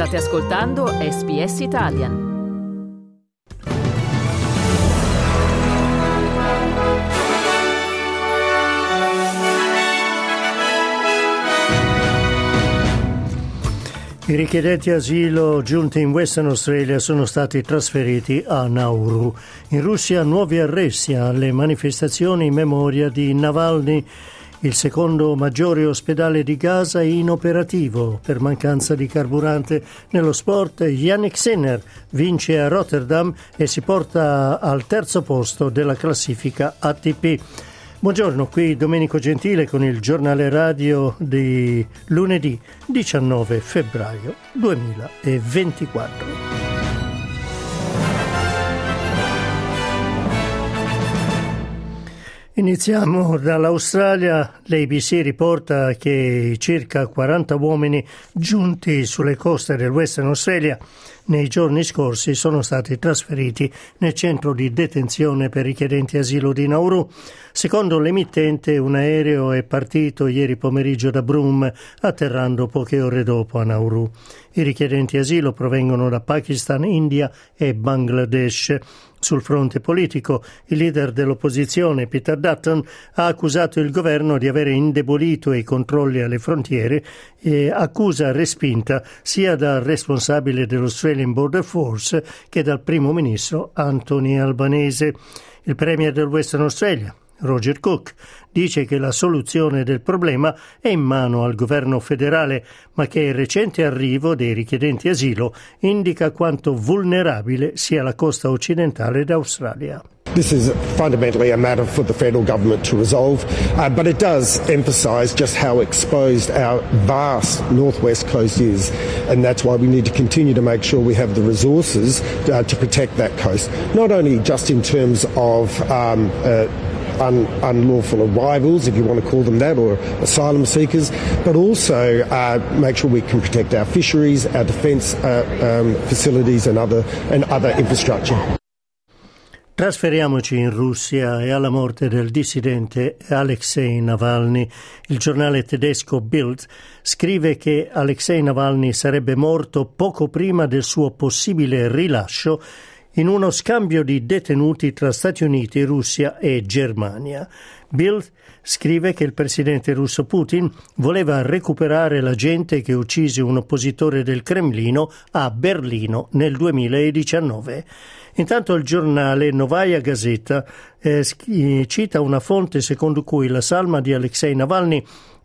State ascoltando SBS Italian. I richiedenti asilo giunti in Western Australia sono stati trasferiti a Nauru. In Russia nuovi arresti alle manifestazioni in memoria di Navalny. Il secondo maggiore ospedale di Gaza è inoperativo per mancanza di carburante. Nello sport Yannick Sinner vince a Rotterdam e si porta al terzo posto della classifica ATP. Buongiorno, qui Domenico Gentile con il giornale radio di lunedì 19 febbraio 2024. Iniziamo dall'Australia. L'ABC riporta che circa 40 uomini giunti sulle coste del Western Australia nei giorni scorsi sono stati trasferiti nel centro di detenzione per richiedenti asilo di Nauru. Secondo l'emittente, un aereo è partito ieri pomeriggio da Broome, atterrando poche ore dopo a Nauru. I richiedenti asilo provengono da Pakistan, India e Bangladesh. Sul fronte politico, il leader dell'opposizione, Peter Dutton, ha accusato il governo di avere indebolito i controlli alle frontiere e accusa respinta sia dal responsabile dell'Australian Border Force che dal primo ministro Anthony Albanese. Il premier del Western Australia, Roger Cook, dice che la soluzione del problema è in mano al governo federale, ma che il recente arrivo dei richiedenti asilo indica quanto vulnerabile sia la costa occidentale d'Australia. This is fundamentally a matter for the federal government to resolve, uh, but it does emphasise just how exposed our vast northwest coast is, and that's why we need to continue to make sure we have the resources uh, to protect that coast, not only just in terms of um, uh, un, unlawful arrivals, if you want to call them that, or asylum seekers, but also uh, make sure we can protect our fisheries, our defence uh, um, facilities, and other and other infrastructure. Trasferiamoci in Russia e alla morte del dissidente Alexei Navalny. Il giornale tedesco Bild scrive che Alexei Navalny sarebbe morto poco prima del suo possibile rilascio in uno scambio di detenuti tra Stati Uniti, Russia e Germania. Bill scrive che il presidente russo Putin voleva recuperare la gente che uccise un oppositore del Cremlino a Berlino nel 2019. Intanto il giornale Novaya Gazeta eh, cita una fonte secondo cui la salma di Alexei Navalny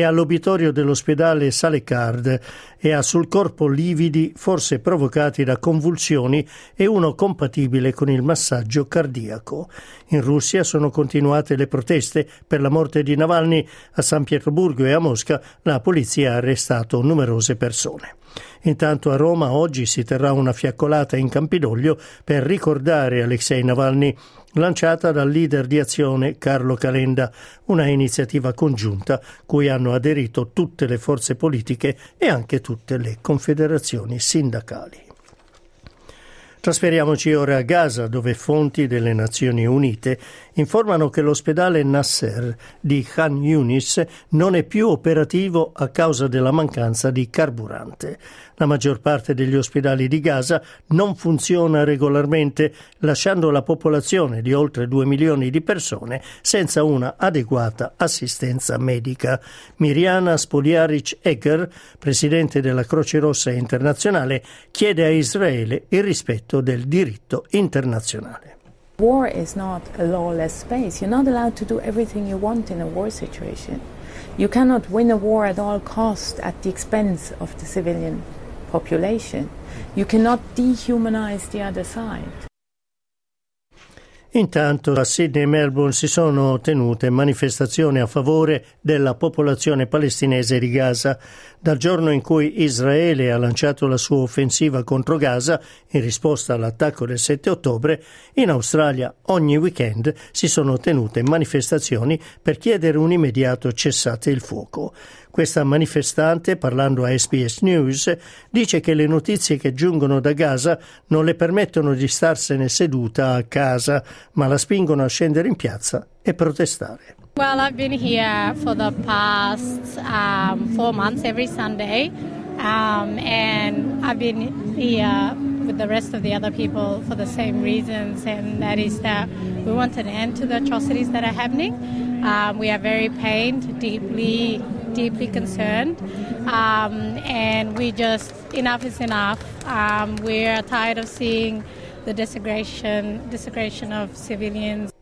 è all'obitorio dell'ospedale Salecard e ha sul corpo lividi forse provocati da convulsioni e uno compatibile con il massaggio cardiaco. In Russia sono continuate le proteste per la morte di Navalny. A San Pietroburgo e a Mosca la polizia ha arrestato numerose persone. Intanto a Roma oggi si terrà una fiaccolata in Campidoglio per ricordare Alexei Navalny lanciata dal leader di azione Carlo Calenda, una iniziativa congiunta cui hanno aderito tutte le forze politiche e anche tutte le confederazioni sindacali. Trasferiamoci ora a Gaza, dove fonti delle Nazioni Unite informano che l'ospedale Nasser di Khan Yunis non è più operativo a causa della mancanza di carburante. La maggior parte degli ospedali di Gaza non funziona regolarmente, lasciando la popolazione di oltre 2 milioni di persone senza una adeguata assistenza medica. Miriana Spoliaric-Egger, presidente della Croce Rossa Internazionale, chiede a Israele il rispetto del diritto internazionale. War is not a lawless space. You're not allowed to do everything you want in a war situation. You cannot win a war at all costs at the expense of the civilian population. You cannot dehumanize the other side. Intanto a Sydney e Melbourne si sono tenute manifestazioni a favore della popolazione palestinese di Gaza. Dal giorno in cui Israele ha lanciato la sua offensiva contro Gaza in risposta all'attacco del 7 ottobre, in Australia ogni weekend si sono tenute manifestazioni per chiedere un immediato cessate il fuoco. Questa manifestante, parlando a SBS News, dice che le notizie che giungono da Gaza non le permettono di starsene seduta a casa, ma la spingono a scendere in piazza e protestare. Well, I've been here for the past um, four months every Sunday. Um, and I've been here with the rest of the other people for the same reasons, and that is that we want an end to the atrocities that are happening. Um, we are very pained, deeply, deeply concerned, um, and we just enough is enough. Um, we are tired of seeing the desecration, desecration of civilians.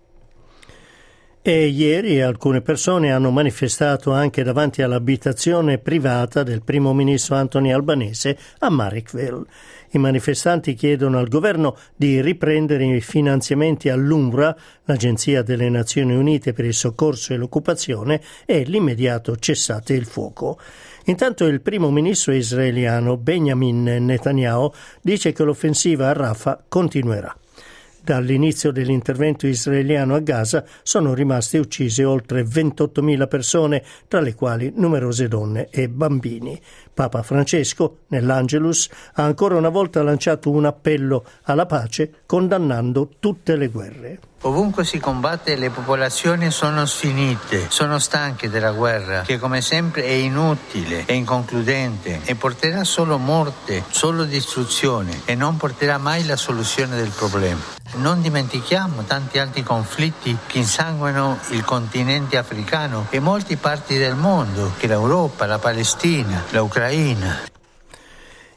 E ieri alcune persone hanno manifestato anche davanti all'abitazione privata del primo ministro Anthony Albanese a Marrickville. I manifestanti chiedono al governo di riprendere i finanziamenti all'UNRWA, l'Agenzia delle Nazioni Unite per il soccorso e l'occupazione, e l'immediato cessate il fuoco. Intanto il primo ministro israeliano Benjamin Netanyahu dice che l'offensiva a Rafah continuerà. Dall'inizio dell'intervento israeliano a Gaza sono rimaste uccise oltre 28.000 persone, tra le quali numerose donne e bambini. Papa Francesco, nell'Angelus, ha ancora una volta lanciato un appello alla pace condannando tutte le guerre. Ovunque si combatte le popolazioni sono sfinite, sono stanche della guerra, che come sempre è inutile, è inconcludente e porterà solo morte, solo distruzione e non porterà mai la soluzione del problema. Non dimentichiamo tanti altri conflitti che insanguano il continente africano e molte parti del mondo, che l'Europa, la Palestina, l'Ucraina.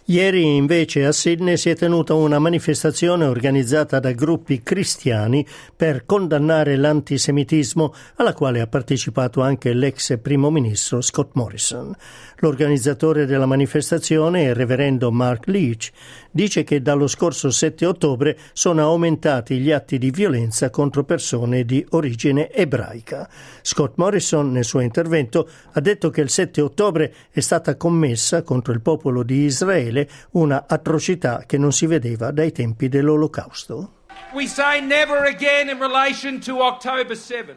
Ieri invece a Sydney si è tenuta una manifestazione organizzata da gruppi cristiani per condannare l'antisemitismo alla quale ha partecipato anche l'ex primo ministro Scott Morrison. L'organizzatore della manifestazione, il reverendo Mark Leach, dice che dallo scorso 7 ottobre sono aumentati gli atti di violenza contro persone di origine ebraica. Scott Morrison nel suo intervento ha detto che il 7 ottobre è stata commessa contro il popolo di Israele una atrocità che non si vedeva dai tempi dell'Olocausto. We say never again in relation to October 7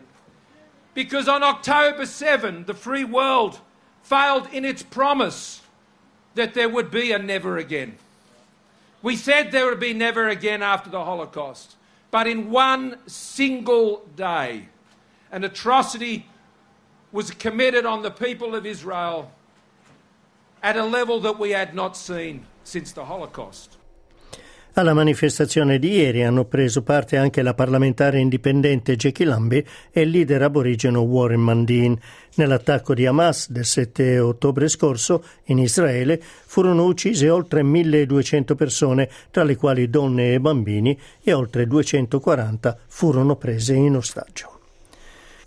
because on October 7 the free world failed in its promise that there would be a never again. We said there would be never again after the Holocaust, but in one single day, an atrocity was committed on the people of Israel at a level that we had not seen since the Holocaust. Alla manifestazione di ieri hanno preso parte anche la parlamentare indipendente Jackie Lambie e il leader aborigeno Warren Mandin. Nell'attacco di Hamas del 7 ottobre scorso in Israele furono uccise oltre 1200 persone, tra le quali donne e bambini, e oltre 240 furono prese in ostaggio.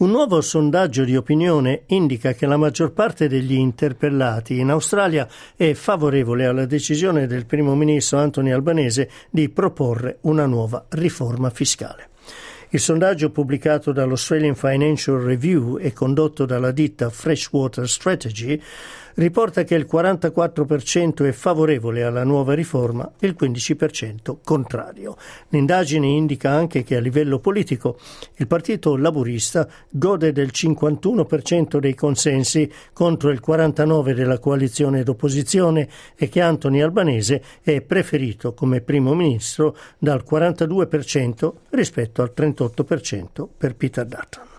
Un nuovo sondaggio di opinione indica che la maggior parte degli interpellati in Australia è favorevole alla decisione del primo ministro Anthony Albanese di proporre una nuova riforma fiscale. Il sondaggio pubblicato dall'Australian Financial Review e condotto dalla ditta Freshwater Strategy riporta che il 44% è favorevole alla nuova riforma e il 15% contrario. L'indagine indica anche che a livello politico il Partito Laburista gode del 51% dei consensi contro il 49% della coalizione d'opposizione e che Anthony Albanese è preferito come primo ministro dal 42% rispetto al 38% per Peter Dutton.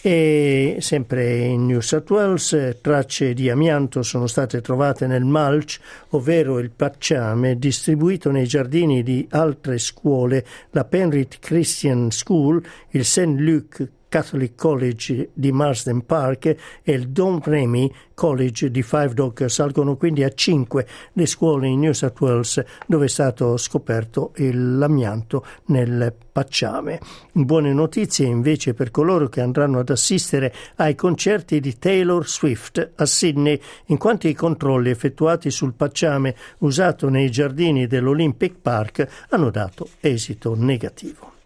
E sempre in New South Wales tracce di amianto sono state trovate nel mulch, ovvero il pacciame distribuito nei giardini di altre scuole, la Penrith Christian School, il St. Luke Catholic College di Marsden Park e il Don Remy College di Five Dog salgono quindi a cinque le scuole in New South Wales dove è stato scoperto l'amianto nel pacciame. Buone notizie invece per coloro che andranno ad assistere ai concerti di Taylor Swift a Sydney, in quanto i controlli effettuati sul pacciame usato nei giardini dell'Olympic Park hanno dato esito negativo.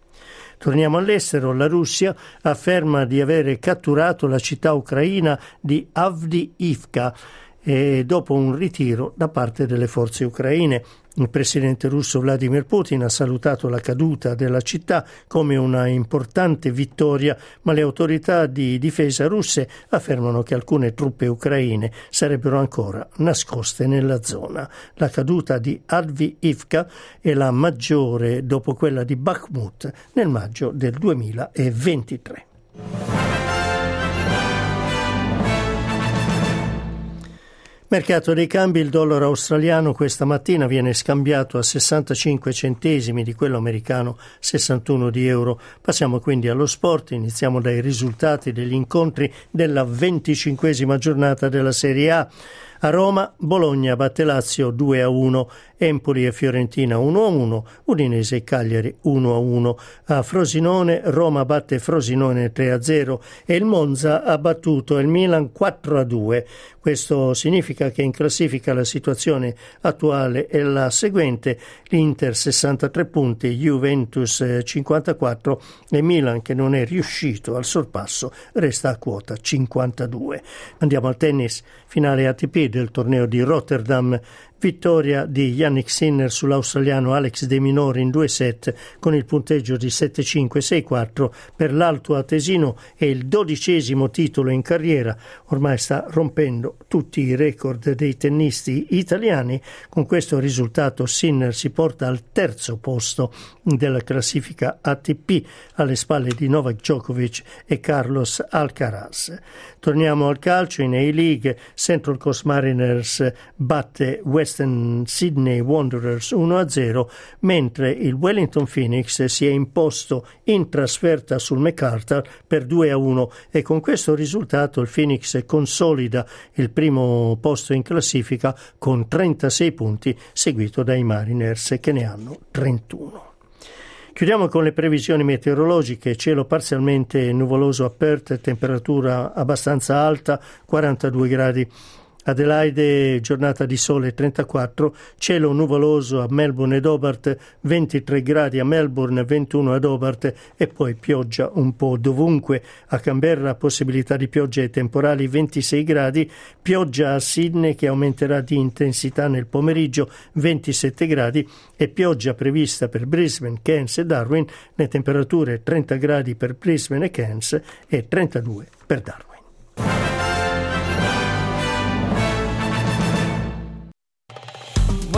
Torniamo all'estero. La Russia afferma di avere catturato la città ucraina di Avdiivka e dopo un ritiro da parte delle forze ucraine. Il presidente russo Vladimir Putin ha salutato la caduta della città come una importante vittoria, ma le autorità di difesa russe affermano che alcune truppe ucraine sarebbero ancora nascoste nella zona. La caduta di Adviivka è la maggiore dopo quella di Bakhmut nel maggio del 2023. Mercato dei cambi, il dollaro australiano questa mattina viene scambiato a 65 centesimi di quello americano 61 di euro. Passiamo quindi allo sport, iniziamo dai risultati degli incontri della venticinquesima giornata della Serie A. A Roma, Bologna batte Lazio 2 a 1, Empoli e Fiorentina 1 a 1, Udinese e Cagliari 1 a 1. A Frosinone, Roma batte Frosinone 3 a 0 e il Monza ha battuto il Milan 4 a 2. Questo significa che in classifica la situazione attuale è la seguente: l'Inter 63 punti, Juventus 54 e Milan che non è riuscito al sorpasso resta a quota 52. Andiamo al tennis, finale ATP del torneo di Rotterdam Vittoria di Yannick Sinner sull'australiano Alex De Minori in due set con il punteggio di 7-5-6-4 per l'alto atesino e il dodicesimo titolo in carriera. Ormai sta rompendo tutti i record dei tennisti italiani. Con questo risultato Sinner si porta al terzo posto della classifica ATP alle spalle di Novak Djokovic e Carlos Alcaraz. Torniamo al calcio in A-League. Central Coast Mariners batte West Western Sydney Wanderers 1-0, mentre il Wellington Phoenix si è imposto in trasferta sul MacArthur per 2-1 e con questo risultato il Phoenix consolida il primo posto in classifica con 36 punti, seguito dai Mariners che ne hanno 31. Chiudiamo con le previsioni meteorologiche, cielo parzialmente nuvoloso a Perth, temperatura abbastanza alta, 42 gradi. Adelaide, giornata di sole 34, cielo nuvoloso a Melbourne ed Hobart, 23 gradi a Melbourne, 21 ad Hobart e poi pioggia un po' dovunque. A Canberra possibilità di pioggia e temporali 26 gradi, pioggia a Sydney che aumenterà di intensità nel pomeriggio 27 gradi e pioggia prevista per Brisbane, Cairns e Darwin, le temperature 30 gradi per Brisbane e Cairns e 32 per Darwin.